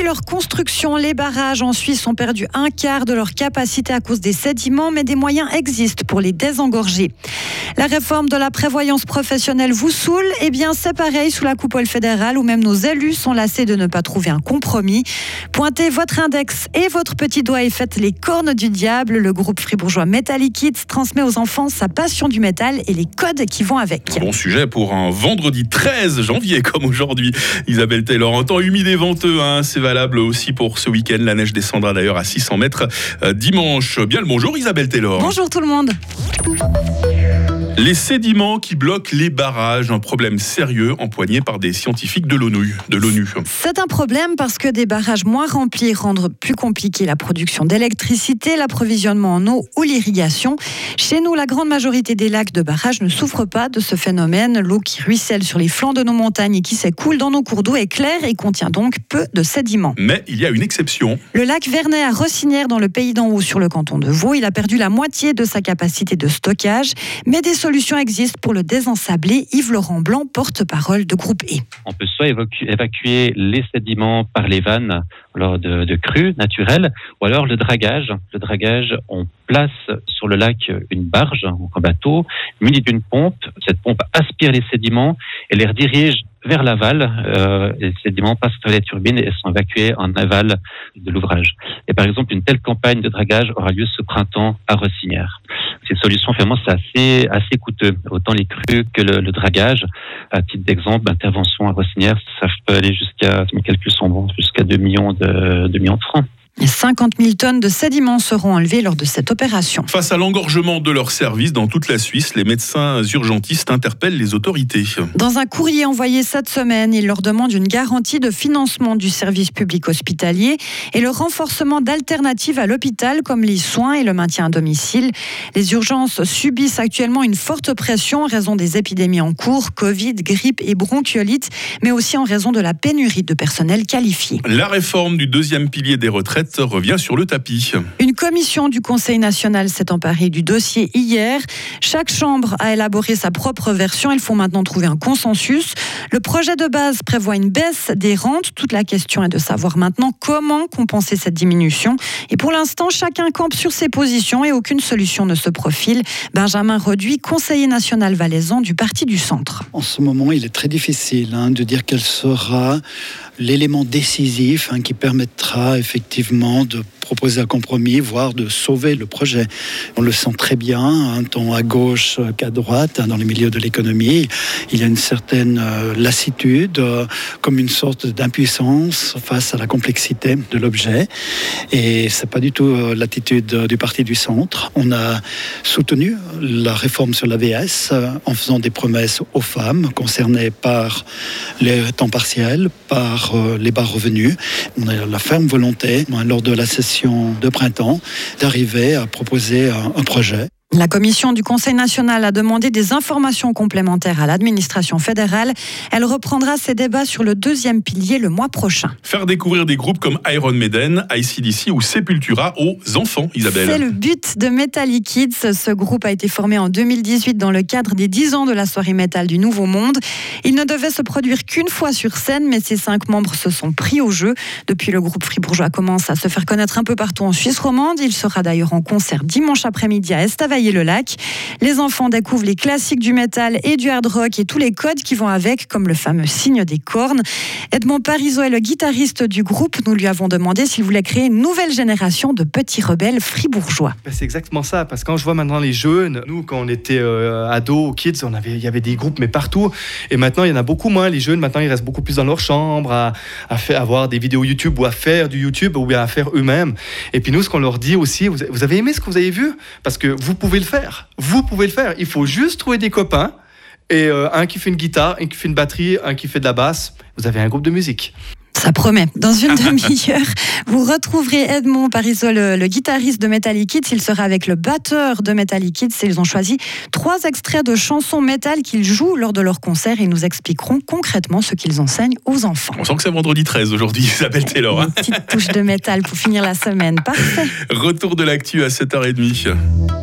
leur construction. Les barrages en Suisse ont perdu un quart de leur capacité à cause des sédiments, mais des moyens existent pour les désengorger. La réforme de la prévoyance professionnelle vous saoule Eh bien, c'est pareil sous la coupole fédérale où même nos élus sont lassés de ne pas trouver un compromis. Pointez votre index et votre petit doigt et faites les cornes du diable. Le groupe fribourgeois Metallic Kids transmet aux enfants sa passion du métal et les codes qui vont avec. Bon sujet pour un vendredi 13 janvier comme aujourd'hui. Isabelle Taylor, en temps humide et venteux, hein, c'est valable aussi pour ce week-end. La neige descendra d'ailleurs à 600 mètres euh, dimanche. Bien le bonjour Isabelle Taylor. Bonjour tout le monde. Les sédiments qui bloquent les barrages, un problème sérieux empoigné par des scientifiques de l'ONU. De l'ONU. C'est un problème parce que des barrages moins remplis rendent plus compliqué la production d'électricité, l'approvisionnement en eau ou l'irrigation. Chez nous, la grande majorité des lacs de barrages ne souffrent pas de ce phénomène. L'eau qui ruisselle sur les flancs de nos montagnes et qui s'écoule dans nos cours d'eau est claire et contient donc peu de sédiments. Mais il y a une exception. Le lac Vernet à Rossinière dans le pays d'en haut sur le canton de Vaud, il a perdu la moitié de sa capacité de stockage, mais des solution existe pour le désensabler. Yves-Laurent Blanc, porte-parole de Groupe E. On peut soit évacuer les sédiments par les vannes lors de, crues naturelles, ou alors le dragage. Le dragage, on place sur le lac une barge, un bateau, muni d'une pompe. Cette pompe aspire les sédiments et les redirige vers l'aval. Euh, les sédiments passent sur les turbines et sont évacués en aval de l'ouvrage. Et par exemple, une telle campagne de dragage aura lieu ce printemps à Rossinière ces solutions, finalement, c'est assez, assez coûteux. Autant les crues que le, le dragage. À titre d'exemple, intervention à Rossinière, ça peut aller jusqu'à, mes calculs sont bons, jusqu'à 2 millions de, 2 millions de francs. 50 000 tonnes de sédiments seront enlevées lors de cette opération. Face à l'engorgement de leurs services dans toute la Suisse, les médecins urgentistes interpellent les autorités. Dans un courrier envoyé cette semaine, ils leur demandent une garantie de financement du service public hospitalier et le renforcement d'alternatives à l'hôpital comme les soins et le maintien à domicile. Les urgences subissent actuellement une forte pression en raison des épidémies en cours, Covid, grippe et bronchiolite, mais aussi en raison de la pénurie de personnel qualifié. La réforme du deuxième pilier des retraites revient sur le tapis. Une commission du Conseil national s'est emparée du dossier hier. Chaque chambre a élaboré sa propre version. Il faut maintenant trouver un consensus. Le projet de base prévoit une baisse des rentes. Toute la question est de savoir maintenant comment compenser cette diminution. Et pour l'instant, chacun campe sur ses positions et aucune solution ne se profile. Benjamin Reduit, conseiller national valaisan du Parti du Centre. En ce moment, il est très difficile hein, de dire quel sera l'élément décisif hein, qui permettra effectivement de proposer un compromis, voire de sauver le projet. On le sent très bien, hein, tant à gauche qu'à droite, hein, dans les milieux de l'économie. Il y a une certaine euh, lassitude, euh, comme une sorte d'impuissance face à la complexité de l'objet. Et c'est pas du tout euh, l'attitude du parti du centre. On a soutenu la réforme sur l'AVS en faisant des promesses aux femmes concernées par les temps partiels, par les bas revenus. On a la ferme volonté, lors de la session de printemps d'arriver à proposer un projet. La commission du Conseil national a demandé des informations complémentaires à l'administration fédérale. Elle reprendra ses débats sur le deuxième pilier le mois prochain. Faire découvrir des groupes comme Iron Maiden, ICDC ou Sepultura aux enfants, Isabelle. C'est le but de Metallic Kids. Ce groupe a été formé en 2018 dans le cadre des 10 ans de la soirée métal du Nouveau Monde. Il ne devait se produire qu'une fois sur scène, mais ses cinq membres se sont pris au jeu. Depuis, le groupe fribourgeois commence à se faire connaître un peu partout en Suisse romande. Il sera d'ailleurs en concert dimanche après-midi à Estavayer le lac. Les enfants découvrent les classiques du métal et du hard rock et tous les codes qui vont avec, comme le fameux signe des cornes. Edmond Parisot est le guitariste du groupe. Nous lui avons demandé s'il voulait créer une nouvelle génération de petits rebelles fribourgeois. Ben, c'est exactement ça, parce que quand je vois maintenant les jeunes, nous quand on était euh, ados, kids, il y avait des groupes mais partout, et maintenant il y en a beaucoup moins. Les jeunes maintenant ils restent beaucoup plus dans leur chambre à, à faire, avoir des vidéos YouTube ou à faire du YouTube ou à faire eux-mêmes. Et puis nous ce qu'on leur dit aussi, vous avez aimé ce que vous avez vu? Parce que vous pouvez le faire. Vous pouvez le faire. Il faut juste trouver des copains. Et euh, un qui fait une guitare, un qui fait une batterie, un qui fait de la basse. Vous avez un groupe de musique. Ça promet. Dans une demi-heure, vous retrouverez Edmond Parisot, le, guitariste de Metallic Kids. Il sera avec le batteur de Metallic Kids. Ils ont choisi trois extraits de chansons métal qu'ils jouent lors de leur concert et nous expliqueront concrètement ce qu'ils enseignent aux enfants. On sent que c'est vendredi 13 aujourd'hui, Isabelle Taylor. Une petite touche de métal pour finir la semaine. Parfait. Retour de l'actu à 7h30.